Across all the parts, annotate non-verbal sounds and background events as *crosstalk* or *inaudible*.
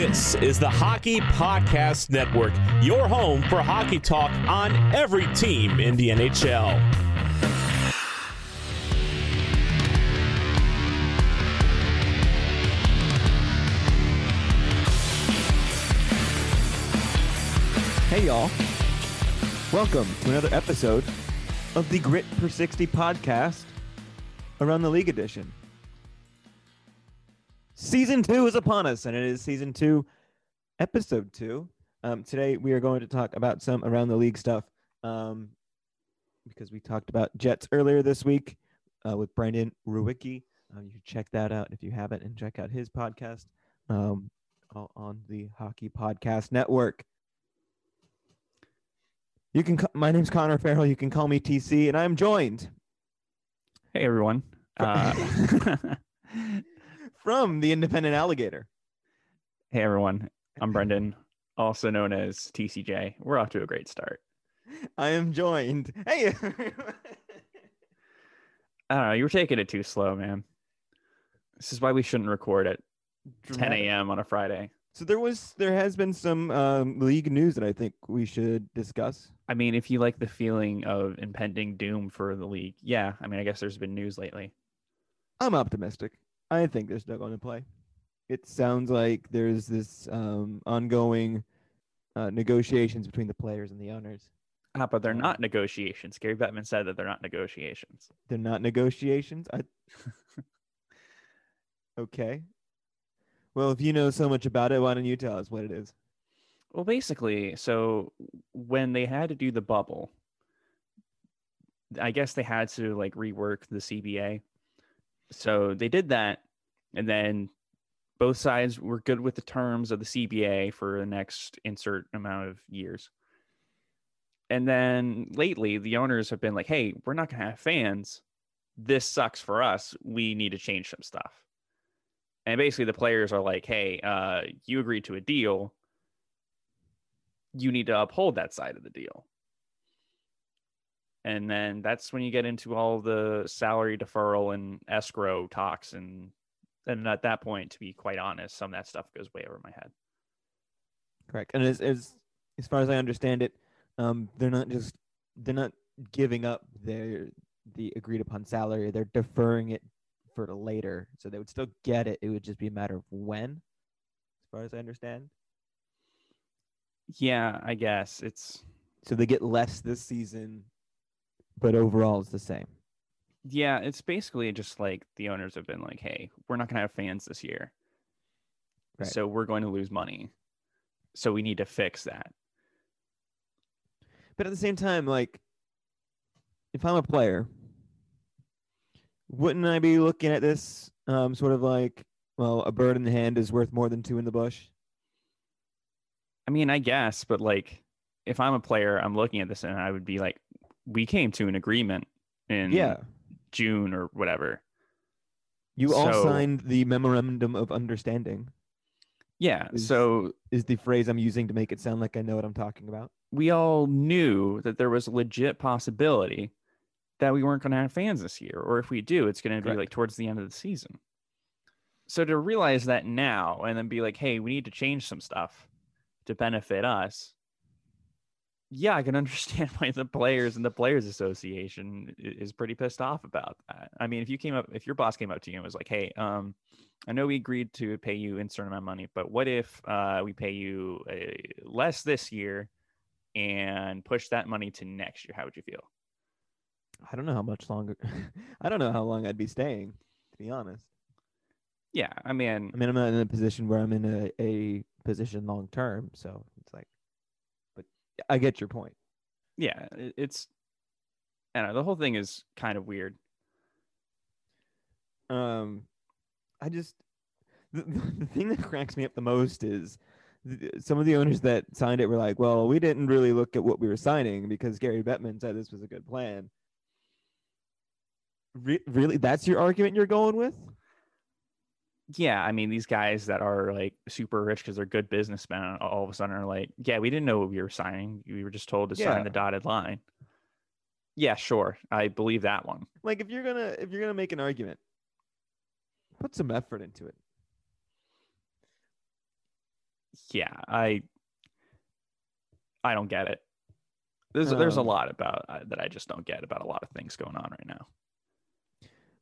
This is the Hockey Podcast Network, your home for hockey talk on every team in the NHL. Hey, y'all. Welcome to another episode of the Grit Per 60 podcast, Around the League edition. Season two is upon us, and it is season two, episode two. Um, today, we are going to talk about some Around the League stuff um, because we talked about Jets earlier this week uh, with Brandon Ruwicki. Um, you should check that out if you haven't, and check out his podcast um, all on the Hockey Podcast Network. You can. ca- My name's Connor Farrell. You can call me TC, and I'm joined Hey everyone. *laughs* Uh, *laughs* from the Independent Alligator. hey everyone. I'm Brendan, also known as TCJ. We're off to a great start. I am joined. Hey, *laughs* I don't know. You were taking it too slow, man. This is why we shouldn't record at 10 a.m. on a Friday. So there was, there has been some um, league news that I think we should discuss. I mean, if you like the feeling of impending doom for the league, yeah. I mean, I guess there's been news lately. I'm optimistic. I think they're still going to play. It sounds like there's this um, ongoing uh, negotiations between the players and the owners. Ah, but they're not negotiations. Gary Bettman said that they're not negotiations. They're not negotiations. I *laughs* okay. Well, if you know so much about it, why don't you tell us what it is? Well, basically, so when they had to do the bubble, I guess they had to like rework the CBA. So they did that, and then both sides were good with the terms of the CBA for the next insert amount of years. And then lately, the owners have been like, "Hey, we're not going to have fans. This sucks for us. We need to change some stuff." And basically, the players are like, "Hey, uh, you agreed to a deal you need to uphold that side of the deal. And then that's when you get into all the salary deferral and escrow talks. And and at that point, to be quite honest, some of that stuff goes way over my head. Correct. And as as as far as I understand it, um, they're not just they're not giving up their the agreed upon salary. They're deferring it for later, so they would still get it. It would just be a matter of when, as far as I understand. Yeah, I guess it's So they get less this season, but overall it's the same. yeah, it's basically just like the owners have been like, hey, we're not gonna have fans this year. Right. So we're going to lose money. So we need to fix that. But at the same time, like, if I'm a player, wouldn't I be looking at this um, sort of like, well, a bird in the hand is worth more than two in the bush? I mean, I guess, but like, if I'm a player, I'm looking at this and I would be like, we came to an agreement in Yeah. June or whatever. You all So- signed the memorandum of understanding, Yeah. Is- So is the phrase I'm using to make it sound like I know what I'm talking about. we all knew that there was a legit possibility that we weren't going to have fans this year, or if we do, it's going to be like towards the end of the season. So to realize that now and then be like, hey, we need to change some stuff to benefit us. Yeah, I can understand *laughs* why the players and the Players Association is pretty pissed off about that. I mean, if you came up, if your boss came up to you and was like, "Hey, um, I know we agreed to pay you a certain amount of money, but what if uh, we pay you uh, less this year and push that money to next year? How would you feel?" I don't know how much longer. *laughs* I don't know how long I'd be staying, to be honest. Yeah, I mean, I mean, I'm not in a position where I'm in a, a position long term, so it's like, I get your point. yeah, it's. I don't know. The whole thing is kind of weird. Um, I just the, *laughs* the thing that cracks me up the most is some of the owners that signed it were like, "Well, we didn't really look at what we were signing because Gary Bettman said this was a good plan." Re- really, that's your argument you're going with? Yeah, I mean, these guys that are like super rich because they're good businessmen all of a sudden are like, yeah, we didn't know what we were signing. We were just told to Yeah. sign the dotted line. Yeah, sure. I believe that one. Like, if you're gonna if you're gonna make an argument, put some effort into it. yeah, I I don't get it. There's there's a Um, lot about uh, that I just don't get about a lot of things going on right now.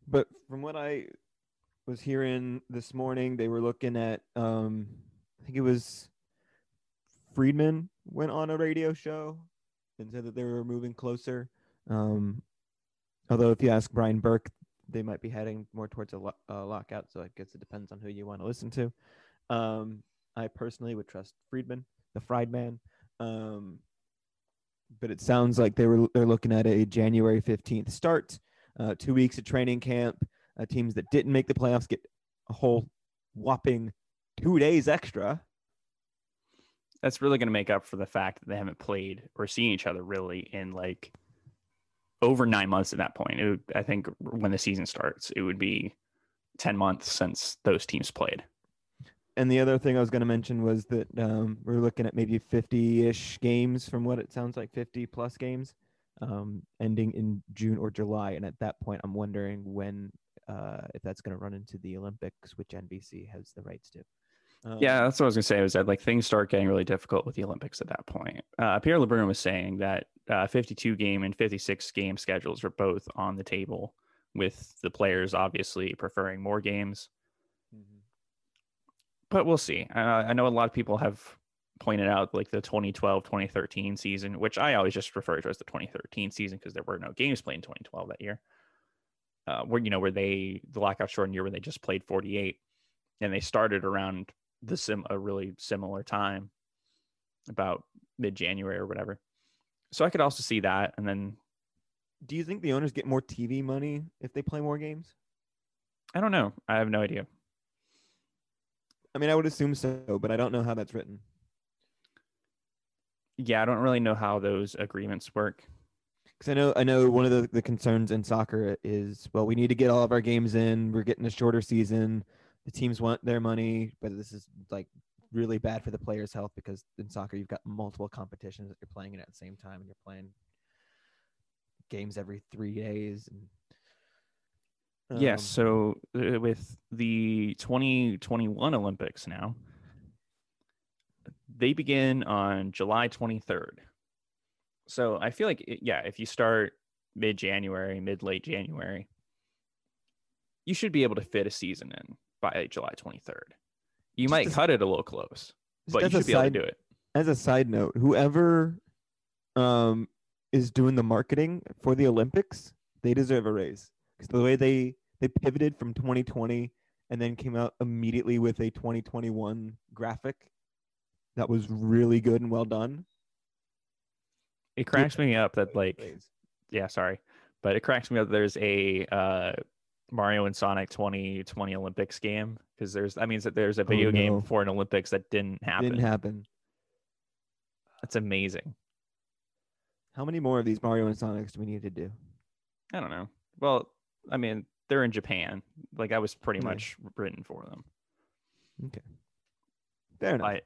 But from what I was hearing this morning, they were looking at um I think it was Friedman went on a radio show and said that they were moving closer. Um although if you ask Brian Burke, they might be heading more towards a lo- uh, lockout, so I guess it depends on who you want to listen to. Um I personally would trust Friedman, the Friedman. Um but it sounds like they were they're looking at a January 15th start uh, two weeks of training camp. Uh, teams that didn't make the playoffs get a whole whopping two days extra. That's really going to make up for the fact that they haven't played or seen each other really in like over nine months at that point. It would, I think when the season starts, it would be 10 months since those teams played. And the other thing I was going to mention was that um, we're looking at maybe 50 ish games from what it sounds like 50 plus games um, ending in June or July. And at that point, I'm wondering when, uh, if that's going to run into the Olympics, which NBC has the rights to. Um, Yeah, that's what I was gonna say. Was that like things start getting really difficult with the Olympics at that point? Uh, Pierre LeBrun was saying that uh, 52 game and 56 game schedules are both on the table, with the players obviously preferring more games. Mhm. But we'll see. Uh, I know a lot of people have pointed out like the 2012 2013 season, which I always just refer to as the 2013 season because there were no games played in 2012 that year. Uh, where you know where they the lockout shortened year where they just played 48, and they started around the sim a really similar time, about mid January or whatever. So I could also see that, and then Do you think the owners get more TV money if they play more games? I don't know. I have no idea. I mean, I would assume so, but I don't know how that's written. Yeah, I don't really know how those agreements work. Because I know, I know one of the, the concerns in soccer is, well, we need to get all of our games in. We're getting a shorter season. The teams want their money, but this is like really bad for the players' health because in soccer you've got multiple competitions that you're playing in at the same time, and you're playing games every three days. And yes. um, So uh, with the 2021 Olympics now, they begin on July 23rd. So I feel like, it- yeah, if you start mid January, mid late January, you should be able to fit a season in by July 23rd. You Just might as- cut it a little close, but you should be able to do it. as a side note, whoever um is doing the marketing for the Olympics, they deserve a raise because the way they they pivoted from 2020 and then came out immediately with a 2021 graphic that was really good and well done. It cracks me up that like Raise. yeah, sorry, but it cracks me up. There's a uh, Mario and Sonic 2020 Olympics game because there's that means that there's a video Oh, no. game for an Olympics that didn't happen. didn't happen. That's amazing. How many more of these Mario and Sonics do we need to do? I don't know. Well, I mean, they're in Japan. Like I was pretty Yeah. much written for them. Okay fair enough. I,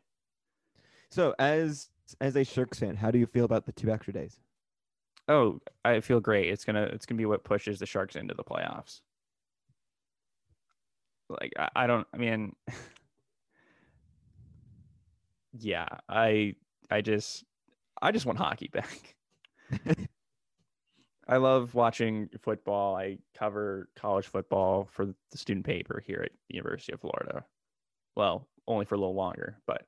So as as a Sharks fan, how do you feel about the two extra days? oh, I feel great. It's gonna it's gonna be what pushes the Sharks into the playoffs. Like I, I don't. I mean, *laughs* yeah. I I just I just want hockey *laughs* back. *laughs* I love watching football. I cover college football for the student paper here at the University of Florida. Well, only for a little longer, but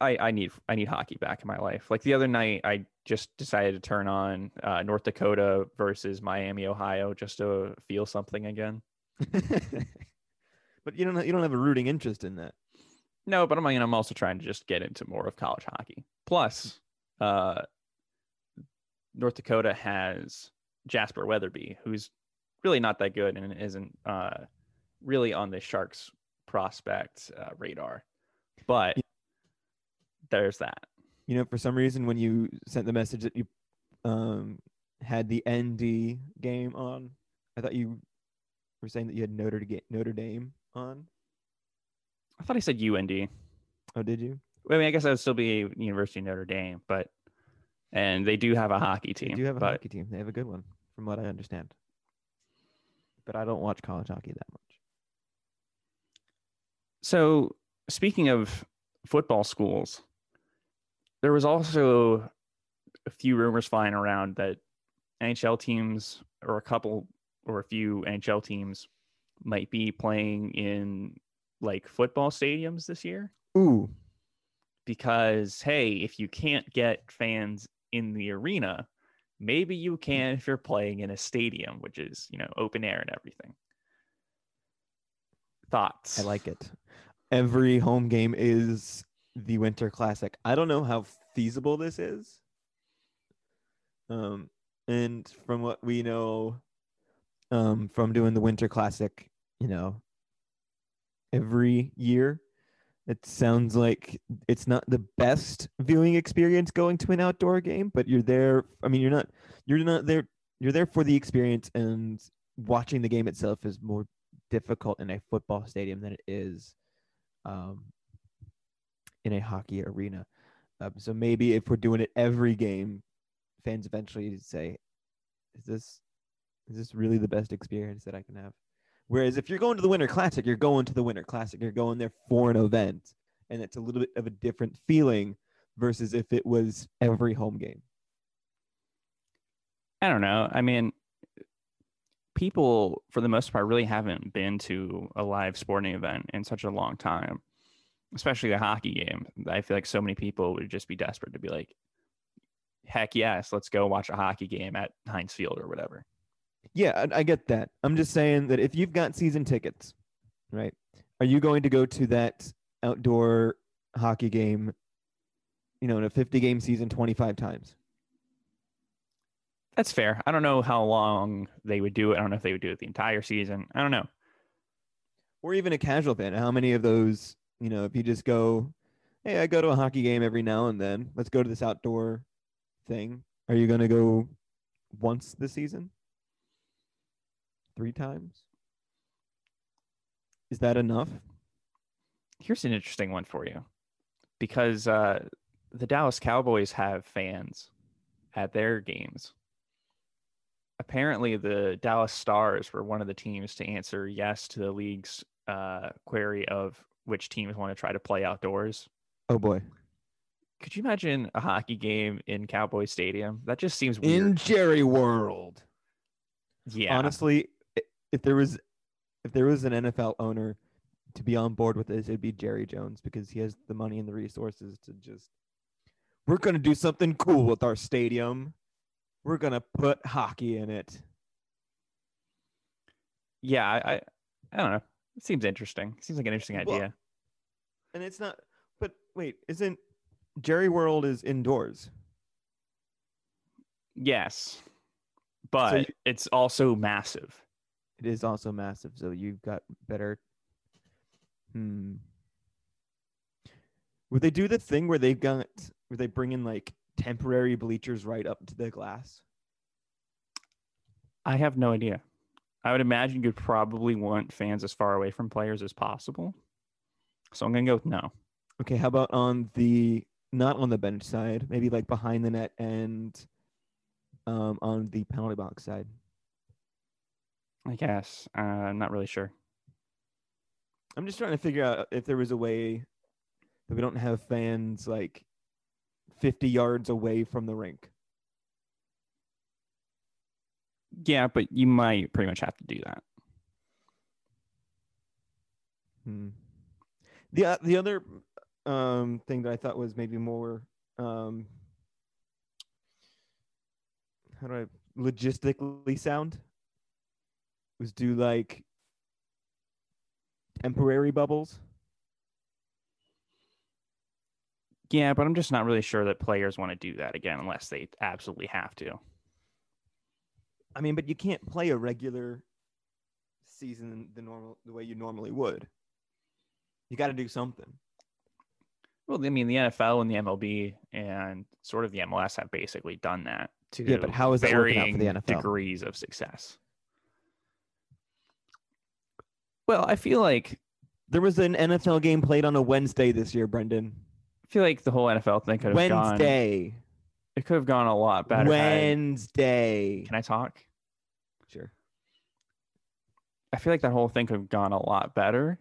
I I need I need hockey back in my life. Like the other night, I just decided to turn on uh, North Dakota versus Miami, Ohio, just to feel something again. *laughs* but you don't you don't have a rooting interest in that. No, but I'm mean, I'm also trying to just get into more of college hockey. Plus, uh, North Dakota has Jasper Weatherby, who's really not that good and isn't uh, really on the Sharks prospect uh, radar. But there's that. You know, for some reason, when you sent the message that you um, had the ND game on, I thought you were saying that you had Notre Dame, Notre Dame on. I thought I said UND. Oh, did you? I mean, I guess I would still be University of Notre Dame, but and they do have a hockey team. They do have a but hockey team. They have a good one, from what I understand. But I don't watch college hockey that much. so speaking of football schools, there was also a few rumors flying around that NHL teams or a couple or a few NHL teams might be playing in like football stadiums this year Ooh, because hey, if you can't get fans in the arena, maybe you can if you're playing in a stadium, which is, you know, open air and everything. Thoughts? I like it. Every home game is the Winter Classic. I don't know how feasible this is. Um, and from what we know, um, from doing the Winter Classic, you know, every year, it sounds like it's not the best viewing experience going to an outdoor game, but you're there. I mean, you're not, you're not there. You're there for the experience, and watching the game itself is more difficult in a football stadium than it is um, in a hockey arena. Um, so maybe if we're doing it every game, fans eventually say, "Is this is this really the best experience that I can have?" Whereas if you're going to the Winter Classic, you're going to the Winter Classic. You're going there for an event, and it's a little bit of a different feeling versus if it was every home game. I don't know. I mean, people for the most part really haven't been to a live sporting event in such a long time, especially a hockey game. I feel like so many people would just be desperate to be like, heck yes, let's go watch a hockey game at Heinz Field or whatever. Yeah, I, I get that. I'm just saying that if you've got season tickets, right, are you going to go to that outdoor hockey game, you know, in a 50 game season 25 times? That's fair. I don't know how long they would do it. I don't know if they would do it the entire season. I don't know. Or even a casual fan. How many of those, you know, if you just go, hey, I go to a hockey game every now and then, let's go to this outdoor thing. Are you going to go once this season? Three times? Is that enough? Here's an interesting one for you because uh, the Dallas Cowboys have fans at their games. Apparently, the Dallas Stars were one of the teams to answer yes to the league's uh, query of which teams want to try to play outdoors. Oh boy. Could you imagine a hockey game in Cowboy Stadium? That just seems weird. In Jerry World. yeah, Honestly, if there was if there was an NFL owner to be on board with this, it'd be Jerry Jones because he has the money and the resources to just we're gonna do something cool with our stadium. We're gonna put hockey in it. yeah. I, I don't know. It seems interesting. Seems like an interesting Well, idea. And it's not but wait, isn't Jerry World is indoors? yes, but you- it's also massive. It is also massive, so you've got better hmm. Would they do the thing where they've got where they bring in like temporary bleachers right up to the glass? I have no idea. I would imagine you'd probably want fans as far away from players as possible. So I'm gonna go with no. Okay, how about on the not on the bench side, maybe like behind the net and um on the penalty box side? I guess. Uh, I'm not really sure. I'm just trying to figure out if there was a way that we don't have fans like 50 yards away from the rink. Yeah, but you might pretty much have to do that. Hmm. The o- the other um thing that I thought was maybe more um how do I logistically sound was do like temporary bubbles. Yeah, but I'm just not really sure that players want to do that again unless they absolutely have to. I mean, but you can't play a regular season the normal the way you normally would. You got to do something. Well, I mean, the NFL and the MLB and sort of the MLS have basically done that to Yeah, but how is that working out for the varying NFL? degrees of success. Well, I feel like There was an NFL game played on a Wednesday this year, Brendan. I feel like the whole NFL thing could have gone. It could have gone a lot better. Wednesday. Can I talk? Sure. I feel like that whole thing could have gone a lot better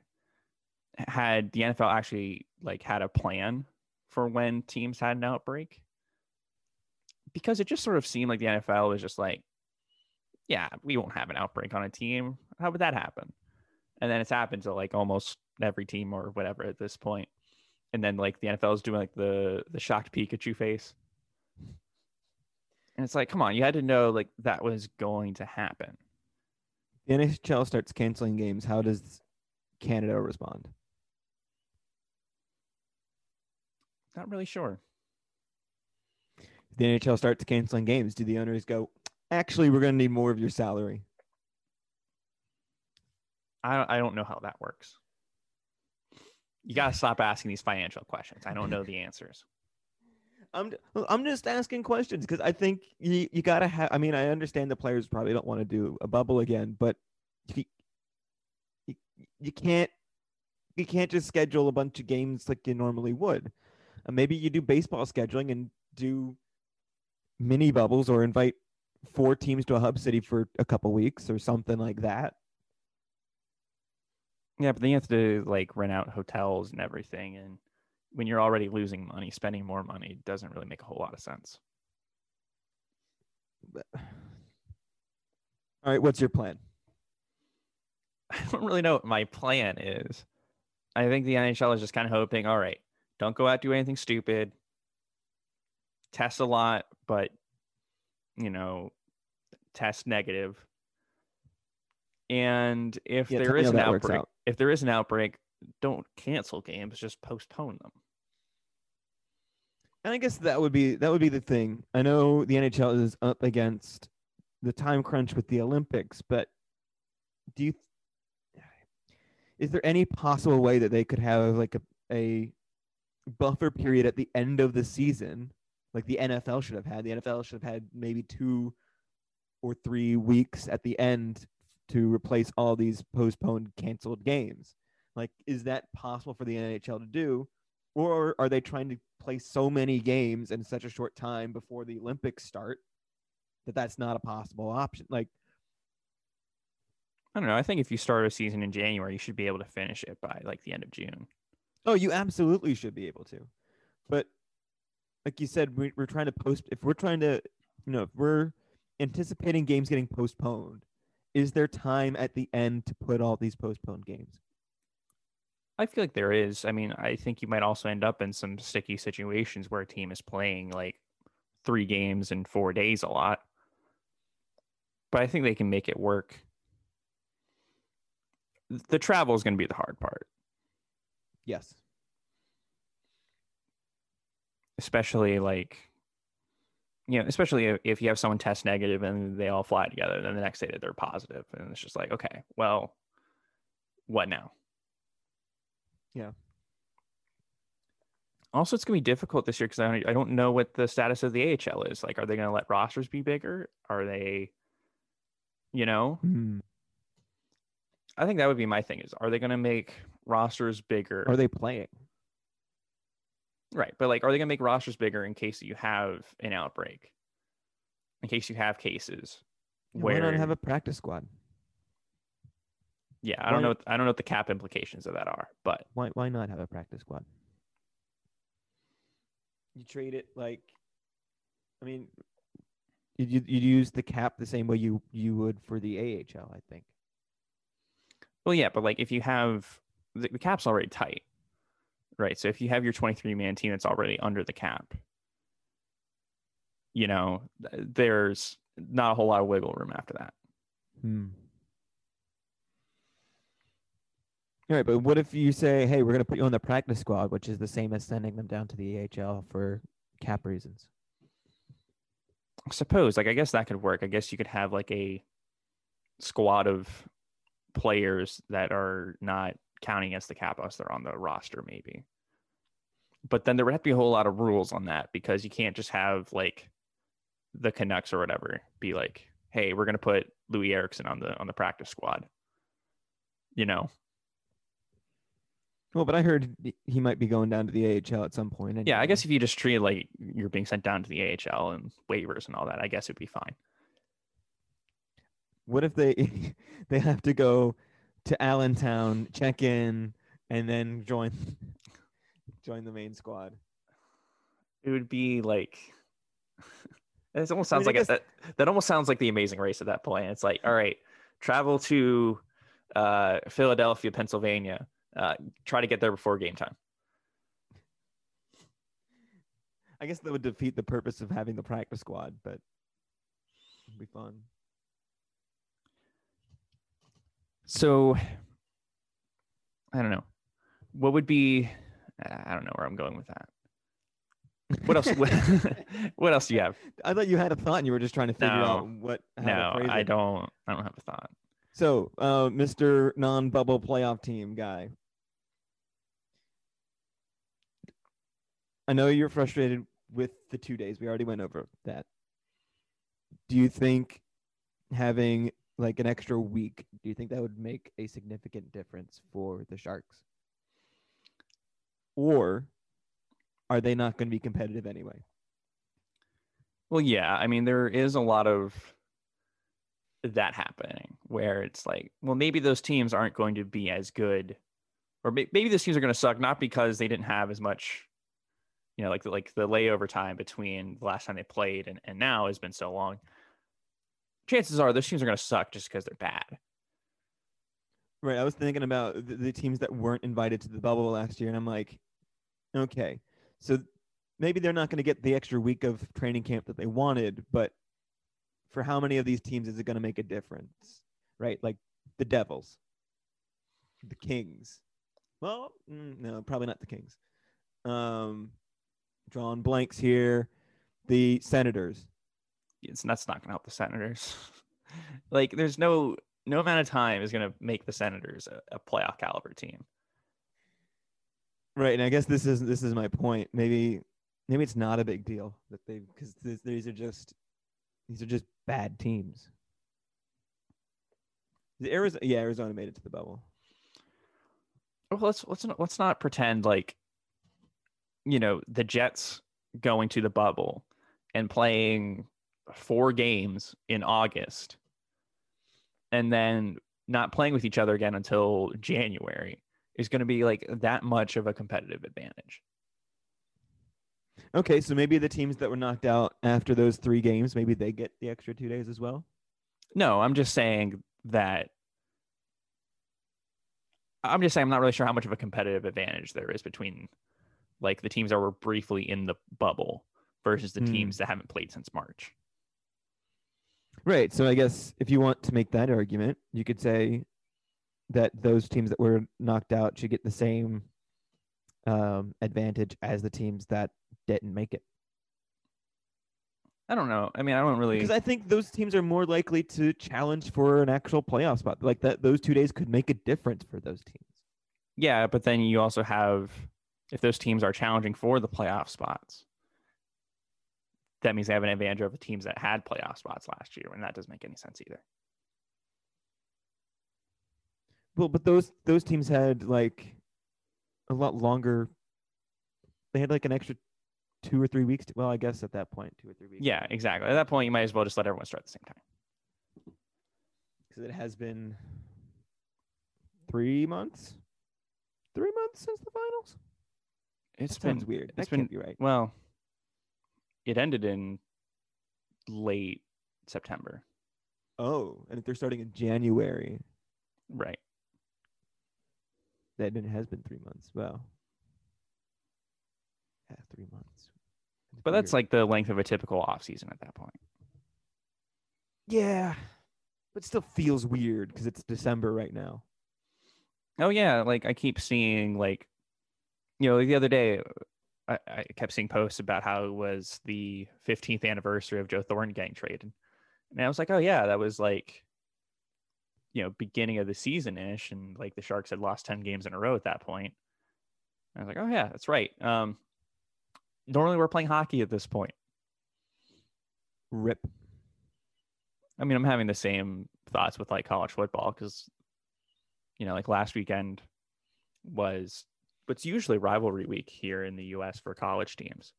had the NFL actually like had a plan for when teams had an outbreak because it just sort of seemed like the NFL was just like, yeah, we won't have an outbreak on a team. How would that happen? And then it's happened to like almost every team or whatever at this point. And then like the NFL is doing like the the shocked Pikachu face. And it's like, come on, you had to know like that was going to happen. The NHL starts canceling games. How does Canada respond? Not really sure. The NHL starts canceling games, do the owners go, actually, we're going to need more of your salary? I I don't know how that works. You got to stop asking these financial questions. I don't know the answers. I'm I'm just asking questions because I think you you gotta have. I mean, I understand the players probably don't want to do a bubble again, but you, you you can't you can't just schedule a bunch of games like you normally would. Uh, maybe you do baseball scheduling and do mini bubbles or invite four teams to a hub city for a couple weeks or something like that. Yeah, but then you have to like rent out hotels and everything. And when you're already losing money, spending more money doesn't really make a whole lot of sense. But... All right, what's your plan? *laughs* I don't really know what my plan is. I think the NHL is just kind of hoping, all right, don't go out do anything stupid. Test a lot, but you know, test negative. And if Yeah, there is an outbreak, out. if there is an outbreak, don't cancel games, just postpone them. And I guess that would be that would be the thing. I know the NHL is up against the time crunch with the Olympics, but do you is there any possible way that they could have like a, a buffer period at the end of the season like the NFL should have had? The NFL should have had maybe two or three weeks at the end to replace all these postponed canceled games. Like is that possible for the NHL to do? Or are they trying to play so many games in such a short time before the Olympics start that that's not a possible option? Like, I don't know. I think if you start a season in January, you should be able to finish it by like the end of June. oh, you absolutely should be able to, but like you said, we, we're trying to post. If we're trying to, you know, if we're anticipating games getting postponed, is there time at the end to put all these postponed games? I feel like there is. I mean, I think you might also end up in some sticky situations where a team is playing like three games in four days a lot. But I think they can make it work. The travel is going to be the hard part, Yes. especially like, you know, especially if, you have someone test negative and they all fly together, then the next day that they're positive, and it's just like, okay, well, what now? Yeah. Also, it's gonna be difficult this year because I don't, I don't know what the status of the AHL is. Like, are they gonna let rosters be bigger? Are they, you know, Hmm. I think that would be my thing. Is are they gonna make rosters bigger? Are they playing? right, but like, are they gonna make rosters bigger in case you have an outbreak? In case you have cases Yeah, where Why not have a practice squad? Yeah, I don't know. What, I don't know what the cap implications of that are, but Why why not have a practice squad? You trade it like, I mean, you you you use the cap the same way you you would for the AHL, I think. Well, yeah, but like if you have the, the cap's already tight, right? So if you have your 23 man team that's already under the cap, you know, there's not a whole lot of wiggle room after that. Hmm. All right, but what if you say, "Hey, we're going to put you on the practice squad," which is the same as sending them down to the AHL for cap reasons? I suppose, like, I guess that could work. I guess you could have like a squad of players that are not counting against the cap unless they're on the roster, maybe. But then there would have to be a whole lot of rules on that because you can't just have like the Canucks or whatever be like, "Hey, we're gonna put Loui Eriksson on the on the practice squad." You know, Well, but I heard he- might be going down to the AHL at some point. yeah. I guess if you just treat like you're being sent down to the AHL and waivers and all that, I guess it'd be fine. What if they *laughs* they have to go to Allentown, check in, and then join *laughs* join the main squad. It would be like *laughs* it almost I mean, sounds like a, that. That almost sounds like the Amazing Race at that point. It's like, all right, travel to uh, Philadelphia, Pennsylvania. Uh, try to get there before game time. I guess that would defeat the purpose of having the practice squad, but it'd be fun. So I don't know. What would be? I don't know where I'm going with that. What else? what, *laughs* what else do you have? I thought you had a thought and you were just trying to figure No. out what. How No, I don't. I don't have a thought. So, uh, Mr. Non-bubble playoff team guy, I know you're frustrated with the two days. We already went over that. Do you think having like an extra week? Do you think that would make a significant difference for the Sharks, or are they not going to be competitive anyway? Well, yeah. I mean, there is a lot of that happening where it's like, well, maybe those teams aren't going to be as good, or maybe those teams are going to suck not because they didn't have as much, you know, like the, like the layover time between the last time they played and, and now has been so long. Chances are those teams are going to suck just because they're bad. Right. I was thinking about the, the teams that weren't invited to the bubble last year, and I'm like, okay, so maybe they're not going to get the extra week of training camp that they wanted, but for how many of these teams is it going to make a difference? Right. Like the Devils, the Kings. Well, mm, no, probably not the Kings. Um, drawing blanks here. The Senators. It's that's not going to help the Senators. *laughs* like, there's no no amount of time is going to make the Senators a, a playoff caliber team. Right, and I guess this is this is my point. Maybe maybe it's not a big deal that they because these are just these are just bad teams. The Arizona, yeah, Arizona made it to the bubble. well let's let's not, let's not pretend like you know the Jets going to the bubble and playing four games in August and then not playing with each other again until January is going to be like that much of a competitive advantage. Okay, so maybe the teams that were knocked out after those three games, maybe they get the extra two days as well. No, I'm just saying that I'm just saying I'm not really sure how much of a competitive advantage there is between like the teams that were briefly in the bubble versus the Hmm. teams that haven't played since March. Right. So I guess if you want to make that argument, you could say that those teams that were knocked out should get the same um, advantage as the teams that didn't make it. I don't know. I mean, I don't really. Because I think those teams are more likely to challenge for an actual playoff spot. Like that, those two days could make a difference for those teams. yeah, but then you also have if those teams are challenging for the playoff spots, that means they have an advantage over teams that had playoff spots last year, and that doesn't make any sense either. Well, but those those teams had like a lot longer. They had like an extra two or three weeks. To, well, I guess at that point, two or three weeks. Yeah, exactly. At that point, you might as well just let everyone start at the same time. because it has been three months. Three months since the finals. It's That been weird. That it's can't been- be right. Well, it ended in late September. Oh, and if they're starting in January, Right. That it has been three months. Wow. Yeah, three months. But that's like the length of a typical off season at that point. yeah, but still feels weird because it's December right now. Oh yeah, like I keep seeing like you know, the other day I, I kept seeing posts about how it was the 15th anniversary of Joe Thornton getting traded. And I was like, oh yeah, that was like you know, beginning of the season ish and like the Sharks had lost 10 games in a row at that point. I was like, oh yeah, that's right. Um normally we're playing hockey at this point. Rip. I mean, I'm having the same thoughts with like college football because, you know, like last weekend was what's usually rivalry week here in the U.S. for college teams.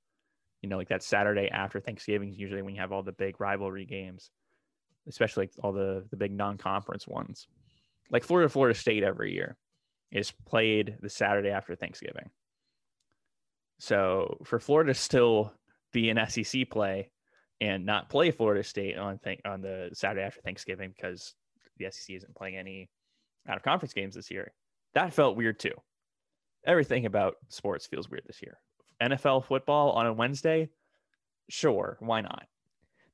You know, like that Saturday after Thanksgiving is usually when you have all the big rivalry games, especially all the the big non-conference ones, like Florida, Florida State every year. is played the Saturday after Thanksgiving. So for Florida to still be an SEC play and not play Florida State on th- on the Saturday after Thanksgiving because the SEC isn't playing any out of conference games this year, that felt weird too. Everything about sports feels weird this year. NFL football on a Wednesday, sure, why not?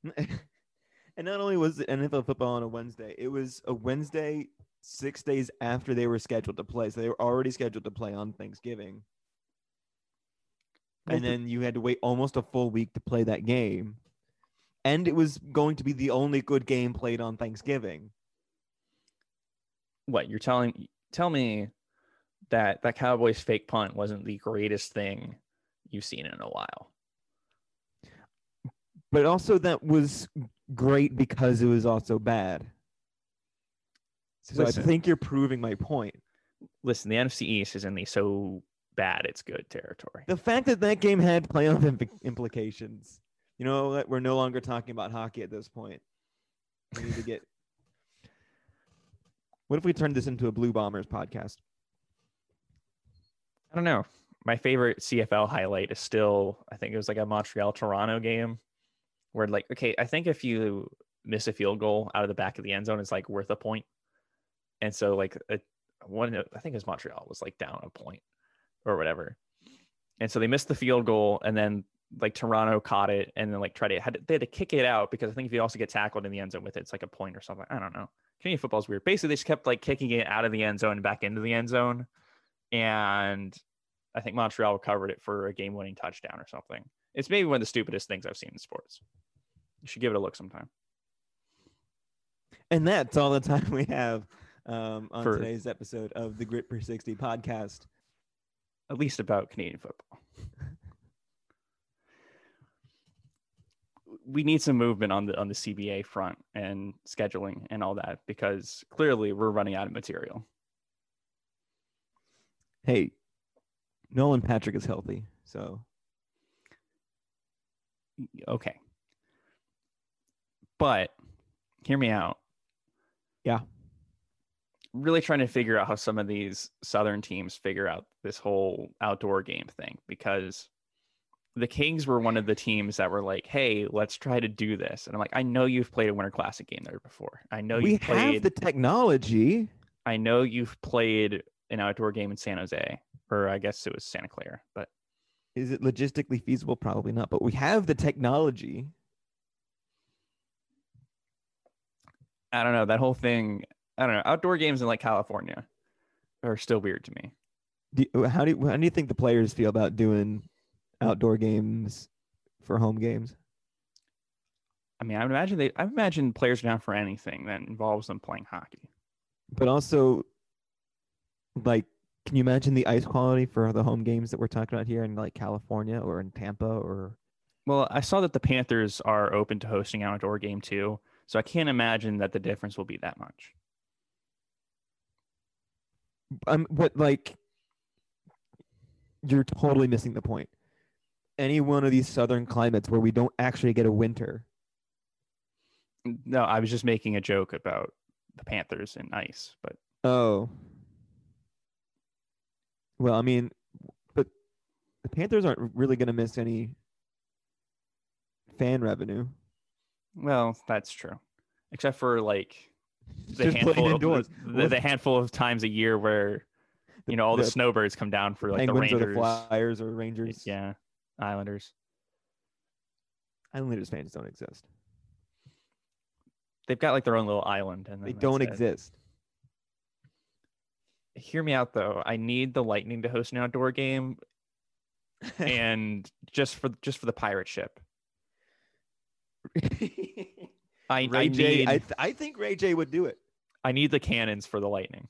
*laughs* and not only was it NFL football on a Wednesday, it was a Wednesday six days after they were scheduled to play. So they were already scheduled to play on Thanksgiving. And then you had to wait almost a full week to play that game. And it was going to be the only good game played on Thanksgiving. What you're telling tell me that that Cowboys fake punt wasn't the greatest thing you've seen in a while. But also that was great because it was also bad. So Listen. I think you're proving my point. Listen, the NFC East is in the so bad it's good territory. The fact that that game had playoff impl- implications. You know? We're no longer talking about hockey at this point. We need to get. *laughs* What if we turned this into a Blue Bombers podcast? I don't know. My favorite CFL highlight is still, I think it was like a Montreal Toronto game where, like, okay, I think if you miss a field goal out of the back of the end zone, it's like worth a point. And so, like, a, one, I think it was Montreal was like down a point or whatever. And so they missed the field goal, and then like Toronto caught it, and then like tried to had to, they had to kick it out because I think if you also get tackled in the end zone with it, it's like a point or something. I don't know. Canadian football's weird. Basically, they just kept like kicking it out of the end zone and back into the end zone, and I think Montreal recovered it for a game-winning touchdown or something. It's maybe one of the stupidest things I've seen in sports. You should give it a look sometime. And that's all the time we have um, on For- today's episode of the Grit per 60 podcast. At least about Canadian football. *laughs* we need some movement on the on the CBA front and scheduling and all that because clearly we're running out of material. Hey, Nolan Patrick is healthy, so Okay. But hear me out. Yeah. Really trying to figure out how some of these southern teams figure out this whole outdoor game thing because the Kings were one of the teams that were like, "Hey, let's try to do this." And I'm like, "I know you've played a Winter Classic game there before. I know we played have the technology. I know you've played an outdoor game in San Jose, or I guess it was Santa Clara, but Is it logistically feasible? Probably not, but we have the technology. I don't know. That whole thing, I don't know. Outdoor games in like California are still weird to me. Do you- how do you, how do you think the players feel about doing outdoor games for home games? I mean, I would imagine they, I imagine players are down for anything that involves them playing hockey. But also, like, can you imagine the ice quality for the home games that we're talking about here in like California or in Tampa or? Well, I saw that the Panthers are open to hosting an outdoor game too, so I can't imagine that the difference will be that much. Um, but like, you're totally missing the point. Any one of these southern climates where we don't actually get a winter. No, I was just making a joke about the Panthers and ice, but Oh. Well, I mean, but the Panthers aren't really going to miss any fan revenue. well, that's true. Except for like the Just playing handful, of, indoors. the, the handful of times a year where you know all the, the snowbirds come down for like the Penguins or Rangers, the Flyers or Rangers. yeah, Islanders. Islanders fans don't exist. They've got like their own little island, and They don't it. exist. Hear me out though. I need the Lightning to host an outdoor game, and *laughs* just for just for the pirate ship. *laughs* I, Ray I J, need I, th- I think Ray J would do it. I need the cannons for the Lightning.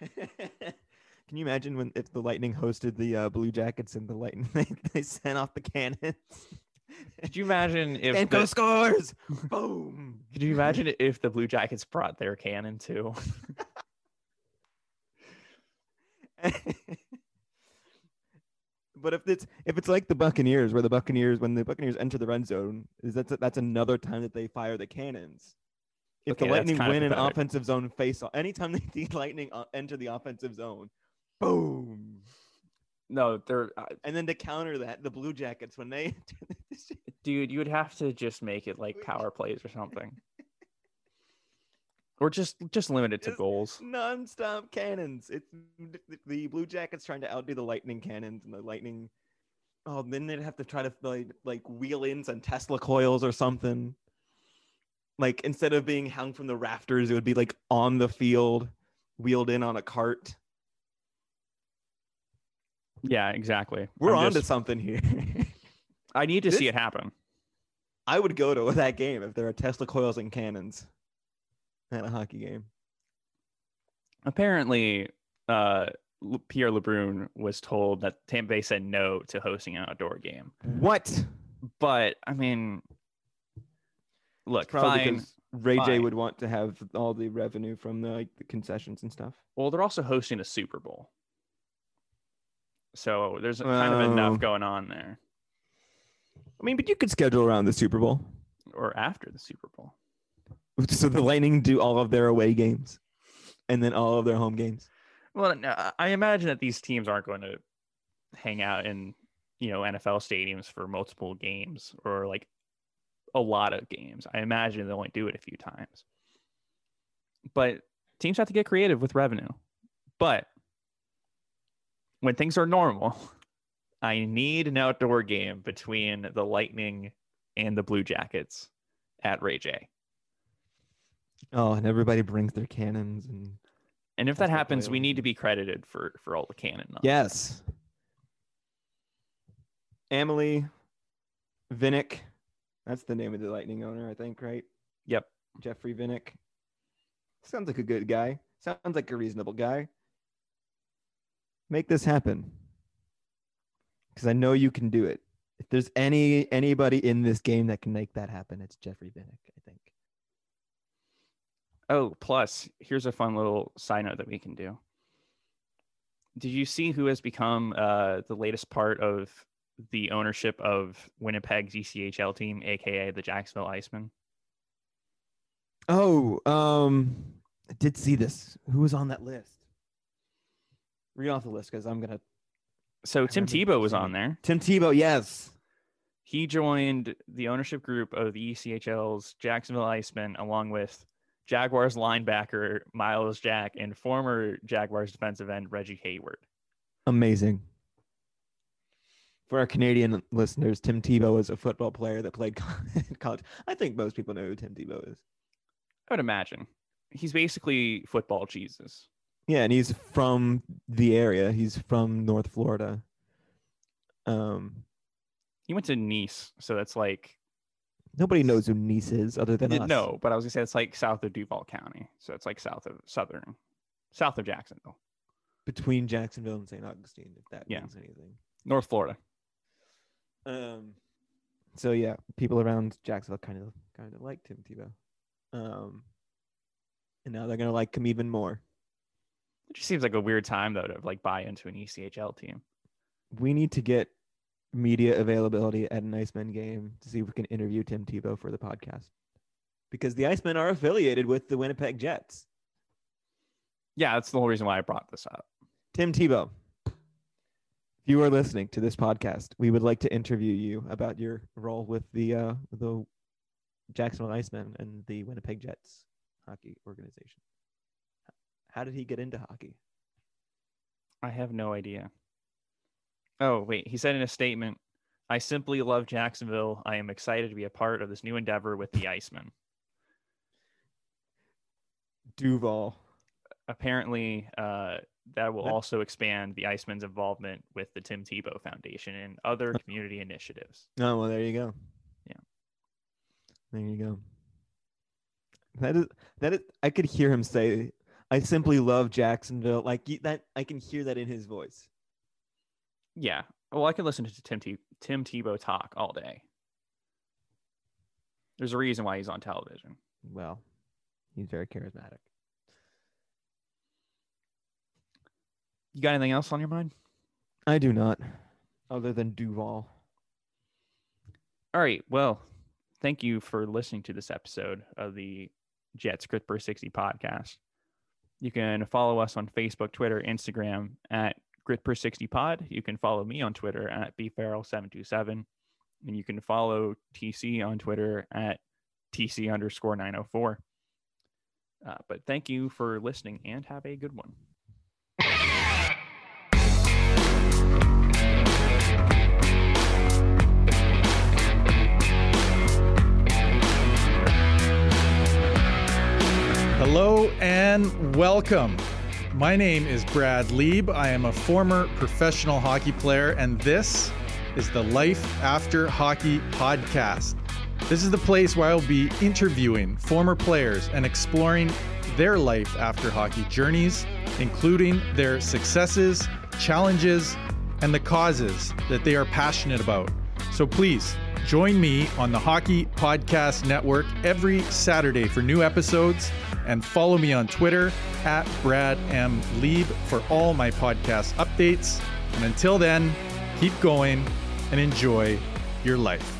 *laughs* Can you imagine when if the Lightning hosted the uh, Blue Jackets and the Lightning they, they sent off the cannons? Could you imagine if Stamkos the, scores! Boom! could you imagine if the Blue Jackets brought their cannon too? *laughs* but if it's if it's like the Buccaneers, where the Buccaneers when the Buccaneers enter the red zone, is that's that's another time that they fire the cannons. If Okay, the Lightning win an offensive zone face off, anytime *laughs* they the Lightning uh, enter the offensive zone, boom. No, they're uh, And then to counter that, the Blue Jackets when they *laughs* dude. You would have to just make it like power plays or something, or just just limit it to goals. non-stop cannons. It's the- Blue Jackets trying to outdo the Lightning cannons, and the Lightning. Oh, then they'd have to try to like like wheel in some Tesla coils or something. Like instead of being hung from the rafters, it would be like on the field, wheeled in on a cart. Yeah, exactly. We're I'm on to just- something here. I need to see it happen. I would go to *laughs* that game if there are Tesla coils and cannons at a hockey game. Apparently, uh, Pierre LeBrun was told that Tampa Bay said no to hosting an outdoor game. What? But I mean, look, Probably fine. because Ray J would want to have all the revenue from the like the concessions and stuff. Well, they're also hosting a Super Bowl, so there's kind of enough Oh. going on there. I mean, but you could schedule around the Super Bowl. Or after the Super Bowl. *laughs* So the Lightning do all of their away games and then all of their home games. Well, I- imagine that these teams aren't going to hang out in, you know, NFL stadiums for multiple games or like a lot of games. I imagine they'll only do it a few times. But teams have to get creative with revenue. But when things are normal, I need an outdoor game between the Lightning and the Blue Jackets at Ray J. Oh, and everybody brings their cannons and And if that happens, we need to be credited for for all the cannon. knowledge. yes. Emily Vinik, that's the name of the Lightning owner, I think, right? Yep. Jeffrey Vinik. Sounds like a good guy. Sounds like a reasonable guy. Make this happen. Because I know you can do it. If there's any anybody in this game that can make that happen, it's Jeffrey Vinik, I think. Oh, plus, here's a fun little side note that we can do. Did you see who has become uh, the latest part of the ownership of Winnipeg's ECHL team, aka the Jacksonville Icemen? Oh, um, I did see this. Who was on that list? Read off the list because I'm gonna. So Tim Tebow was on there. Tim Tebow, yes. He joined the ownership group of the ECHL's Jacksonville Icemen, along with Jaguars linebacker Myles Jack and former Jaguars defensive end Reggie Hayward. Amazing. For our Canadian listeners, Tim Tebow is a football player that played in *laughs* college. I think most people know who Tim Tebow is. I would imagine he's basically football Jesus. Yeah, and he's from the area. He's from North Florida. Um, He went to Nease, so that's like nobody knows who Nease is other than us. no, but I was gonna say it's like south of Duval County, so it's like south of southern, south of Jacksonville, between Jacksonville and St. Augustine, if that Yeah. means anything. North Florida. Um, so yeah, people around Jacksonville kind of kind of like Tim Tebow. Um, and now they're gonna like him even more. It just seems like a weird time though to like buy into an ECHL team. We need to get media availability at an Icemen game to see if we can interview Tim Tebow for the podcast. Because the Icemen are affiliated with the Winnipeg Jets. Yeah, that's the whole reason why I brought this up. Tim Tebow, if you are listening to this podcast, we would like to interview you about your role with the uh, the Jacksonville Icemen and the Winnipeg Jets hockey organization. How did he get into hockey? I have no idea. Oh wait, he said in a statement, "I simply love Jacksonville. I am excited to be a part of this new endeavor with the Icemen. Duval. Apparently, uh, that will also expand the Icemen's involvement with the Tim Tebow Foundation and other community initiatives. Oh well, there you go. Yeah. There you go. That is that is. I could hear him say, "I simply love Jacksonville." Like that, I can hear that in his voice. Yeah. Well, I could listen to Tim T- Tim Tebow talk all day. There's a reason why he's on television. Well, he's very charismatic. You got anything else on your mind? I do not, other than Duval. All right. Well, thank you for listening to this episode of the Jets Grit Per 60 podcast. You can follow us on Facebook, Twitter, Instagram at Grit Per 60 Pod. You can follow me on Twitter at bfarrell727. And you can follow TC on Twitter at TC underscore 904. Uh, but thank you for listening and have a good one. Hello and welcome. My name is Brad Lieb. I am a former professional hockey player, and this is the Life After Hockey podcast. This is the place where I'll be interviewing former players and exploring their life after hockey journeys, including their successes, challenges, and the causes that they are passionate about. So please join me on the Hockey Podcast Network every Saturday for new episodes and follow me on Twitter at Brad M. Lieb for all my podcast updates. And until then, keep going and enjoy your life.